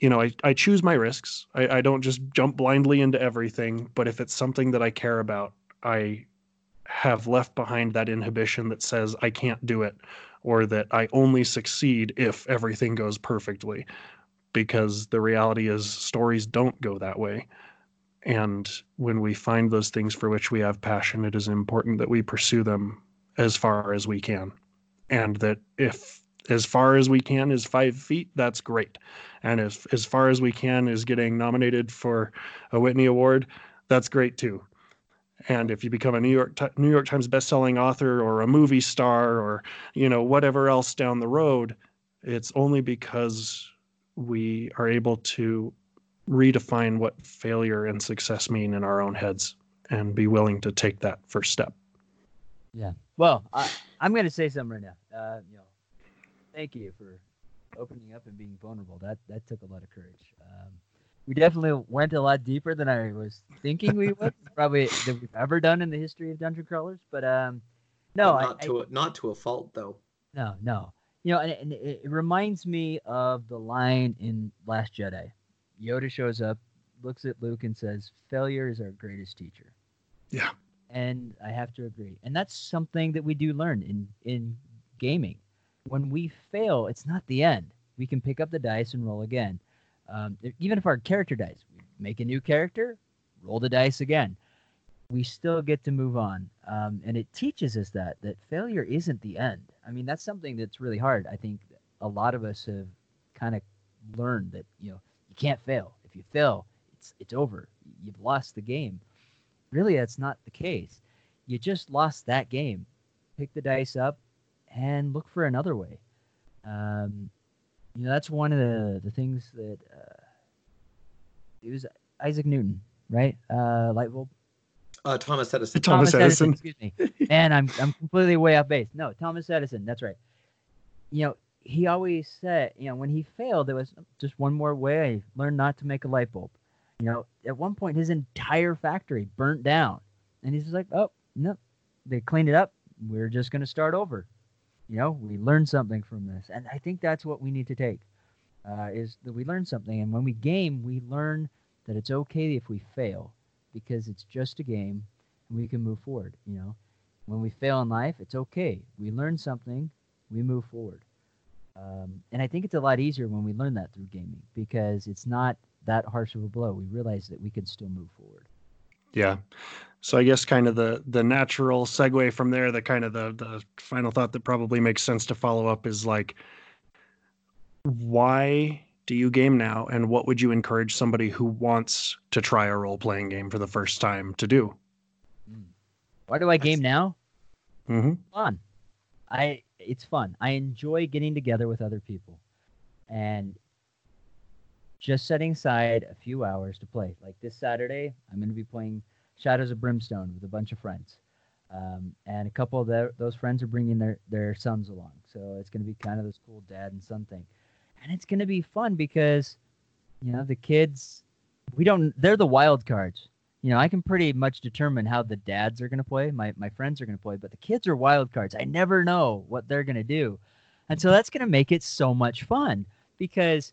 you know, I, I choose my risks. I, I don't just jump blindly into everything, but if it's something that I care about, I have left behind that inhibition that says I can't do it or that I only succeed if everything goes perfectly. Because the reality is stories don't go that way. And when we find those things for which we have passion, it is important that we pursue them as far as we can and that if as far as we can is five feet, that's great. And if as far as we can is getting nominated for a Whitney Award, that's great too. And if you become a New York New York Times bestselling author or a movie star or you know whatever else down the road, it's only because we are able to redefine what failure and success mean in our own heads and be willing to take that first step. Yeah. Well, I, I'm going to say something right now. Uh, you know, thank you for opening up and being vulnerable. That that took a lot of courage. Um, we definitely went a lot deeper than I was thinking we would, (laughs) probably that we've ever done in the history of dungeon crawlers. But um, no, not I, to I, a, not to a fault though. No, no. You know, and, and it, it reminds me of the line in Last Jedi. Yoda shows up, looks at Luke, and says, "Failure is our greatest teacher." Yeah and I have to agree. And that's something that we do learn in in gaming. When we fail, it's not the end. We can pick up the dice and roll again. Um, even if our character dies, we make a new character, roll the dice again. We still get to move on, um, and it teaches us that that failure isn't the end. I mean, that's something that's really hard. I think a lot of us have kind of learned that you know you can't fail. If you fail, it's it's over. You've lost the game really that's not the case. You just lost that game. Pick the dice up and look for another way. Um, you know, that's one of the, the things that uh, it was Isaac Newton, right? Uh, light bulb. Uh, Thomas Edison. Thomas, Thomas Edison. Edison. Excuse me. and I'm I'm completely way off base. No, Thomas Edison. That's right. You know, he always said, you know, when he failed, there was just one more way. Learn not to make a light bulb. You know, at one point his entire factory burnt down, and he's like, "Oh no, they cleaned it up. We're just going to start over." You know, we learned something from this, and I think that's what we need to take. Uh, is that we learn something, and when we game, we learn that it's okay if we fail, because it's just a game, and we can move forward. You know, when we fail in life, it's okay. We learn something, we move forward. Um, and I think it's a lot easier when we learn that through gaming because it's not that harsh of a blow. We realized that we could still move forward. Yeah. So I guess kind of the the natural segue from there, the kind of the the final thought that probably makes sense to follow up is like why do you game now and what would you encourage somebody who wants to try a role playing game for the first time to do? Hmm. Why do I game now? Mm-hmm. Fun. I it's fun. I enjoy getting together with other people. And just setting aside a few hours to play. Like this Saturday, I'm going to be playing Shadows of Brimstone with a bunch of friends. Um, and a couple of the, those friends are bringing their, their sons along. So it's going to be kind of this cool dad and son thing. And it's going to be fun because, you know, the kids, we don't, they're the wild cards. You know, I can pretty much determine how the dads are going to play. My, my friends are going to play, but the kids are wild cards. I never know what they're going to do. And so that's going to make it so much fun because,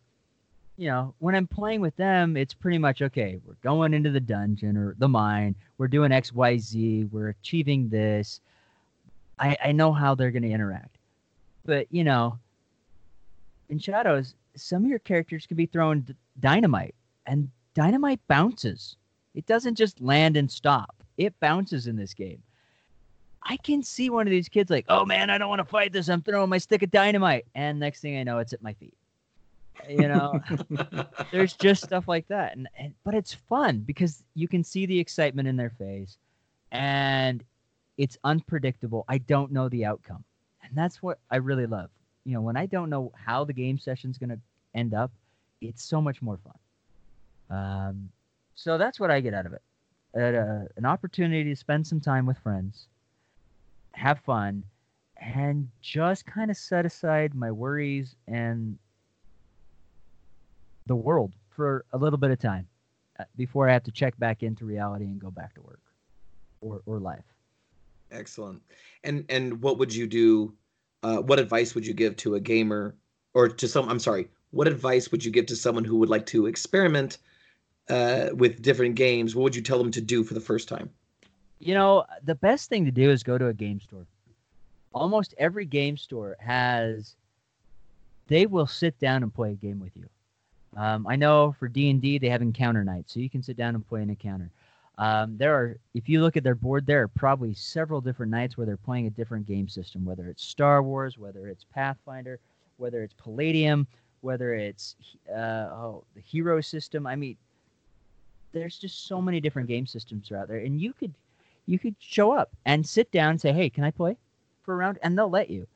you know, when I'm playing with them, it's pretty much okay, we're going into the dungeon or the mine, we're doing XYZ, we're achieving this. I, I know how they're going to interact. But, you know, in Shadows, some of your characters could be throwing d- dynamite, and dynamite bounces. It doesn't just land and stop, it bounces in this game. I can see one of these kids like, oh man, I don't want to fight this. I'm throwing my stick of dynamite. And next thing I know, it's at my feet. You know, (laughs) there's just stuff like that. And, and but it's fun because you can see the excitement in their face and it's unpredictable. I don't know the outcome. And that's what I really love. You know, when I don't know how the game session's going to end up, it's so much more fun. Um, so that's what I get out of it. Uh, an opportunity to spend some time with friends have fun, and just kind of set aside my worries and the world for a little bit of time uh, before I have to check back into reality and go back to work or, or life. Excellent. And and what would you do? Uh, what advice would you give to a gamer or to some? I'm sorry. What advice would you give to someone who would like to experiment uh, with different games? What would you tell them to do for the first time? You know, the best thing to do is go to a game store. Almost every game store has they will sit down and play a game with you. Um, I know for D and D they have encounter nights, so you can sit down and play an encounter. Um, there are, if you look at their board, there are probably several different nights where they're playing a different game system, whether it's Star Wars, whether it's Pathfinder, whether it's Palladium, whether it's uh, oh the Hero system. I mean, there's just so many different game systems out there, and you could you could show up and sit down and say, "Hey, can I play for a round?" And they'll let you.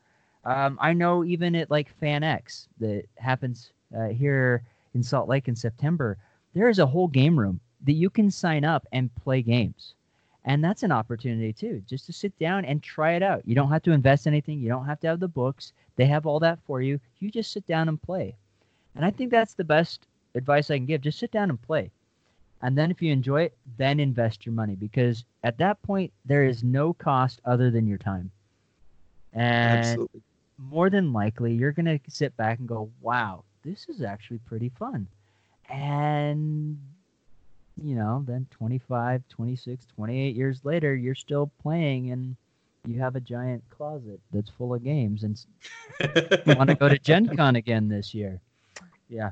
Um, I know even at like FanX that happens uh, here in Salt Lake in September, there is a whole game room that you can sign up and play games. And that's an opportunity too, just to sit down and try it out. You don't have to invest anything. You don't have to have the books. They have all that for you. You just sit down and play. And I think that's the best advice I can give. Just sit down and play. And then if you enjoy it, then invest your money because at that point there is no cost other than your time. And Absolutely. more than likely you're going to sit back and go, "Wow, this is actually pretty fun." And you know, then 25, 26, 28 years later, you're still playing and you have a giant closet that's full of games and (laughs) you want to go to Gen Con again this year. Yeah,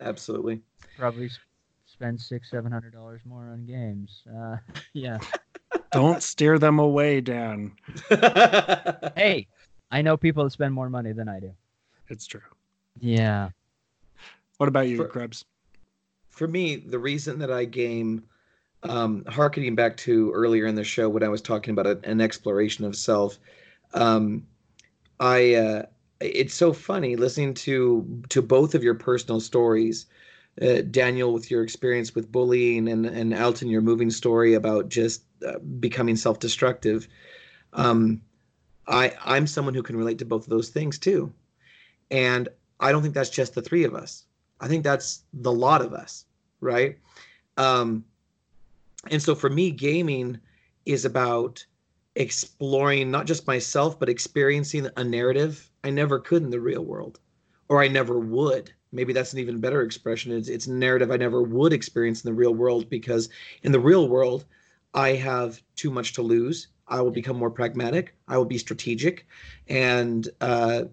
Absolutely. probably spend six, seven hundred dollars more on games. Uh, (laughs) yeah. Don't steer them away, Dan. Hey, I know people that spend more money than I do. It's true. Yeah. What about you, For- Krebs? for me, the reason that I game, um, harkening back to earlier in the show when I was talking about a, an exploration of self, um, I uh, it's so funny listening to to both of your personal stories. Uh, Daniel, with your experience with bullying, and and Alton, your moving story about just uh, becoming self-destructive. Um, I I'm someone who can relate to both of those things too, and I don't think that's just the three of us. I think that's the lot of us, right? Um, and so for me, gaming is about exploring not just myself, but experiencing a narrative I never could in the real world, or I never would. Maybe that's an even better expression. It's, it's a narrative I never would experience in the real world because in the real world, I have too much to lose. I will become more pragmatic. I will be strategic, and uh,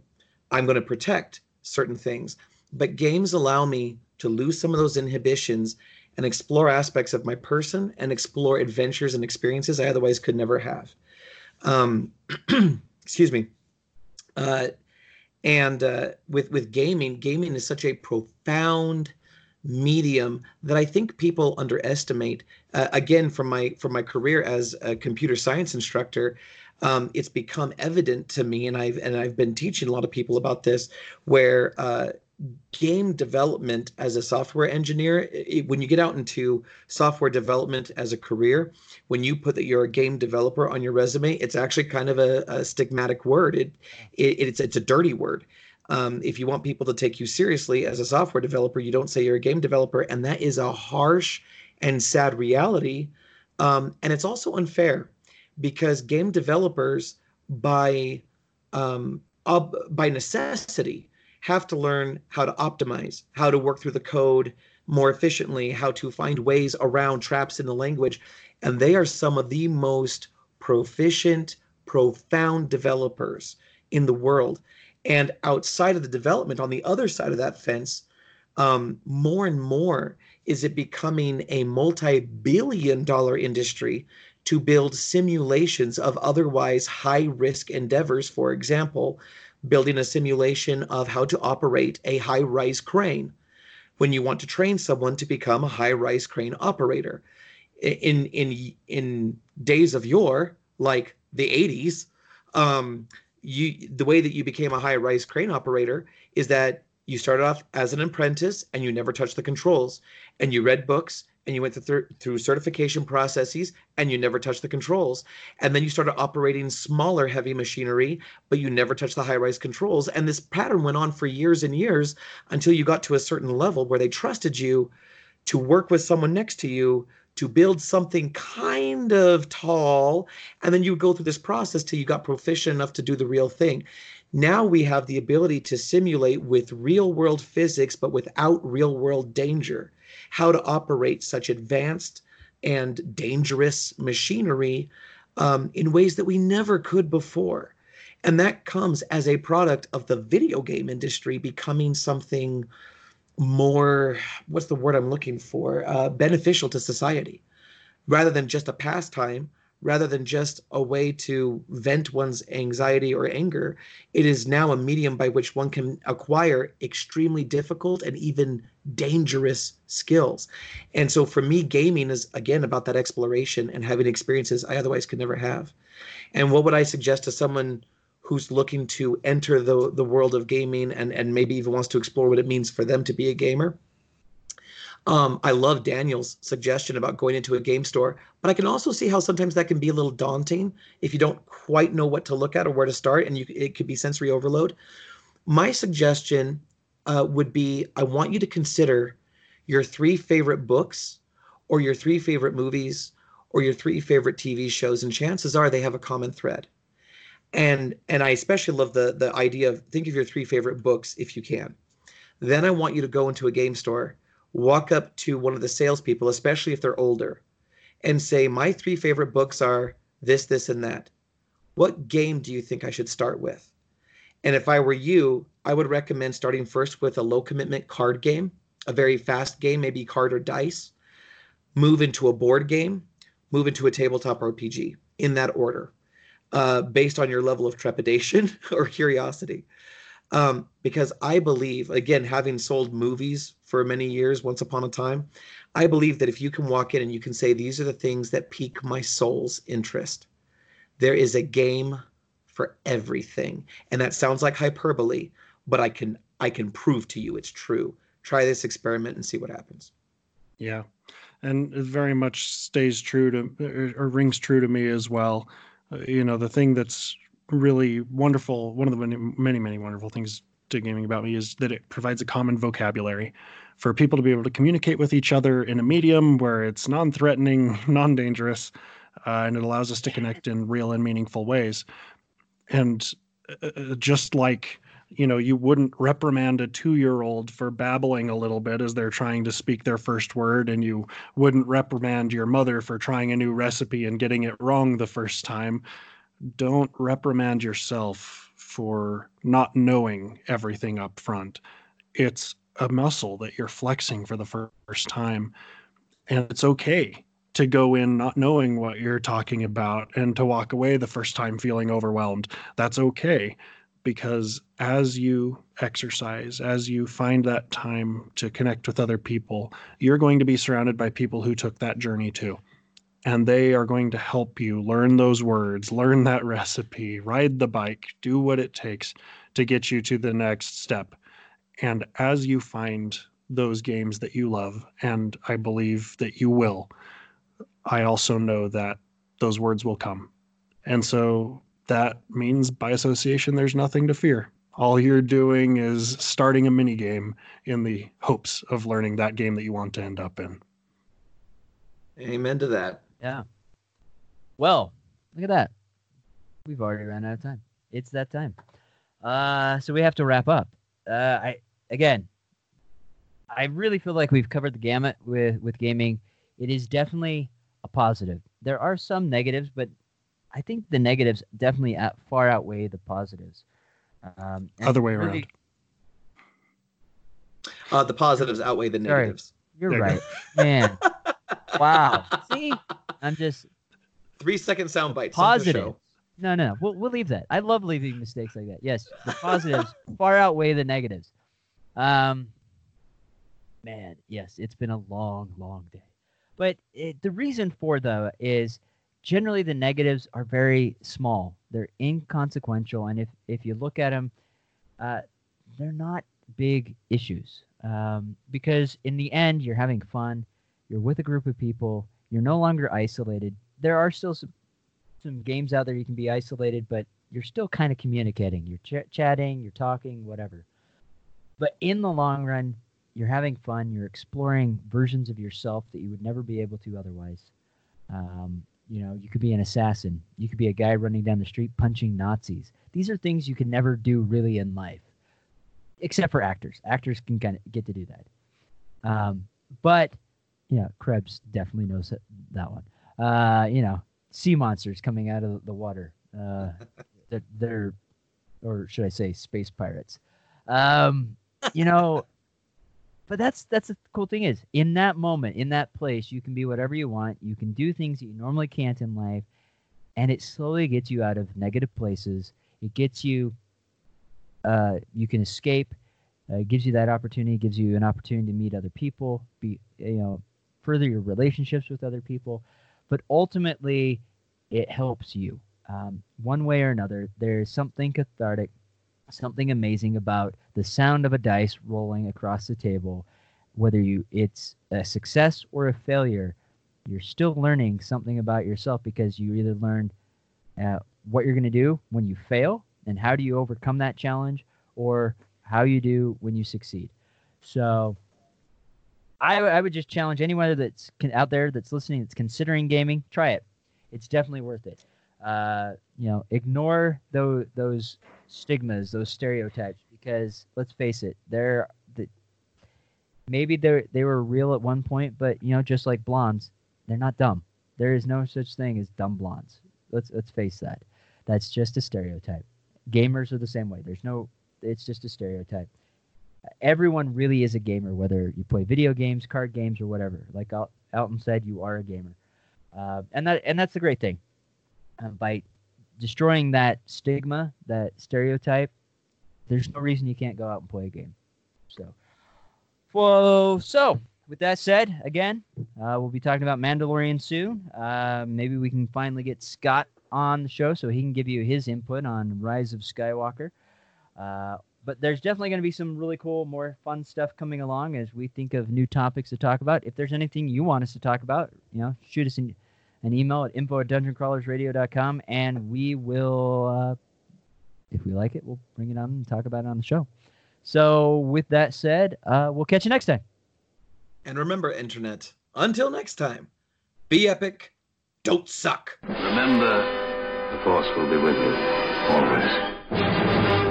I'm going to protect certain things but games allow me to lose some of those inhibitions and explore aspects of my person and explore adventures and experiences I otherwise could never have. Um, (clears throat) excuse me. Uh, and uh, with with gaming, gaming is such a profound medium that I think people underestimate. Uh, again, from my from my career as a computer science instructor, um, it's become evident to me, and I've and I've been teaching a lot of people about this, where uh, game development as a software engineer it, when you get out into software development as a career when you put that you're a game developer on your resume it's actually kind of a, a stigmatic word. It, it, it's it's a dirty word. Um, if you want people to take you seriously as a software developer you don't say you're a game developer and that is a harsh and sad reality. Um, and it's also unfair because game developers by um, ob- by necessity have to learn how to optimize, how to work through the code more efficiently, how to find ways around traps in the language. And they are some of the most proficient, profound developers in the world. And outside of the development, on the other side of that fence, um, more and more is it becoming a multi billion dollar industry to build simulations of otherwise high risk endeavors. For example, building a simulation of how to operate a high rise crane when you want to train someone to become a high rise crane operator. In in in days of yore, like the 80s, um, you the way that you became a high rise crane operator is that you started off as an apprentice and you never touched the controls and you read books and you went through, through certification processes and you never touched the controls. And then you started operating smaller heavy machinery but you never touched the high rise controls. And this pattern went on for years and years until you got to a certain level where they trusted you to work with someone next to you to build something kind of tall. And then you would go through this process till you got proficient enough to do the real thing. Now we have the ability to simulate with real world physics, but without real world danger, how to operate such advanced and dangerous machinery um, in ways that we never could before. And that comes as a product of the video game industry becoming something more, what's the word I'm looking for, uh, beneficial to society rather than just a pastime rather than just a way to vent one's anxiety or anger, it is now a medium by which one can acquire extremely difficult and even dangerous skills. And so for me, gaming is again about that exploration and having experiences I otherwise could never have. And what would I suggest to someone who's looking to enter the, the world of gaming and, and maybe even wants to explore what it means for them to be a gamer? Um, I love Daniel's suggestion about going into a game store, but I can also see how sometimes that can be a little daunting if you don't quite know what to look at or where to start, and you, it could be sensory overload. My suggestion uh, would be I want you to consider your three favorite books, or your three favorite movies, or your three favorite TV shows, and chances are they have a common thread. And and I especially love the the idea of think of your three favorite books if you can. Then I want you to go into a game store walk up to one of the salespeople, especially if they're older, and say, My three favorite books are this, this, and that. What game do you think I should start with? And if I were you, I would recommend starting first with a low commitment card game, a very fast game, maybe card or dice, move into a board game, move into a tabletop RPG in that order, uh, based on your level of trepidation (laughs) or curiosity um, because I believe, again, having sold movies for many years, once upon a time, I believe that if you can walk in and you can say, these are the things that pique my soul's interest, there is a game for everything. And that sounds like hyperbole, but I can I can prove to you it's true. Try this experiment and see what happens. Yeah. And it very much stays true to or, rings true to me as well. Uh, you know, the thing that's really wonderful. One of the many, many, many wonderful things to gaming about me is that it provides a common vocabulary for people to be able to communicate with each other in a medium where it's non-threatening, (laughs) non-dangerous, uh, and it allows us to connect in real and meaningful ways. And uh, uh just like you know, you wouldn't reprimand a two-year-old for babbling a little bit as they're trying to speak their first word, and you wouldn't reprimand your mother for trying a new recipe and getting it wrong the first time don't reprimand yourself for not knowing everything up front. It's a muscle that you're flexing for the first time. And it's okay to go in not knowing what you're talking about and to walk away the first time feeling overwhelmed. That's okay because as you exercise, as you find that time to connect with other people, you're going to be surrounded by people who took that journey too and they are going to help you learn those words, learn that recipe, ride the bike, do what it takes to get you to the next step. And as you find those games that you love, and I believe that you will, I also know that those words will come. And so that means by association, there's nothing to fear. All you're doing is starting a mini game in the hopes of learning that game that you want to end up in. Amen to that. Yeah. Well, look at that. We've already ran out of time. It's that time. Uh, so we have to wrap up. Uh, I again, I really feel like we've covered the gamut with with gaming. It is definitely a positive. There are some negatives, but I think the negatives definitely out, far outweigh the positives. Um, Other way really- around. Uh, the positives outweigh the Sorry. negatives. You're There you right, man. Wow. See, (laughs) I'm just Three second sound bites. positive. No, no, we'll we'll leave that. I love leaving mistakes like that. Yes, the positives (laughs) far outweigh the negatives. Um, man, yes, it's been a long, long day. But it, the reason for though is generally the negatives are very small. They're inconsequential, and if if you look at them, uh, they're not big issues. Um, because in the end, you're having fun. You're with a group of people. You're no longer isolated. There are still some some games out there you can be isolated, but you're still kind of communicating. You're ch- chatting, you're talking, whatever. But in the long run, you're having fun. You're exploring versions of yourself that you would never be able to otherwise. Um, you know, you could be an assassin. You could be a guy running down the street punching Nazis. These are things you can never do really in life, except for actors. Actors can kind of get to do that. Um, but yeah, Krebs definitely knows that, that one. Uh, you know, sea monsters coming out of the water. Uh, (laughs) they're, they're, or should I say, space pirates. Um, you know, (laughs) but that's that's the cool thing is in that moment, in that place, you can be whatever you want. You can do things that you normally can't in life, and it slowly gets you out of negative places. It gets you. Uh, you can escape. Uh, it gives you that opportunity. Gives you an opportunity to meet other people. Be you know, further your relationships with other people but ultimately it helps you um, one way or another. There's something cathartic something amazing about the sound of a dice rolling across the table. Whether you it's a success or a failure you're still learning something about yourself because you either learn uh, what you're going to do when you fail and how do you overcome that challenge or how you do when you succeed. So I, I would just challenge anyone that's con- out there that's listening that's considering gaming try it. It's definitely worth it. Uh, you know ignore those those stigmas those stereotypes because let's face it they're the, maybe they they were real at one point but you know just like blondes they're not dumb. There is no such thing as dumb blondes. Let's let's face that. That's just a stereotype. Gamers are the same way. There's no it's just a stereotype everyone really is a gamer, whether you play video games, card games, or whatever. Like Al- Alton said, you are a gamer, uh, and that and that's the great thing. Uh, by destroying that stigma, that stereotype, there's no reason you can't go out and play a game. So, well, so with that said, again, uh, we'll be talking about Mandalorian soon. Uh, maybe we can finally get Scott on the show so he can give you his input on Rise of Skywalker. Uh, but there's definitely going to be some really cool, more fun stuff coming along as we think of new topics to talk about. If there's anything you want us to talk about, you know, shoot us an, an email at info at dungeoncrawlersradio.com and we will, uh, if we like it, we'll bring it on and talk about it on the show. So, with that said, uh, we'll catch you next time. And remember, Internet, until next time, be epic, don't suck. Remember, the Force will be with you, always.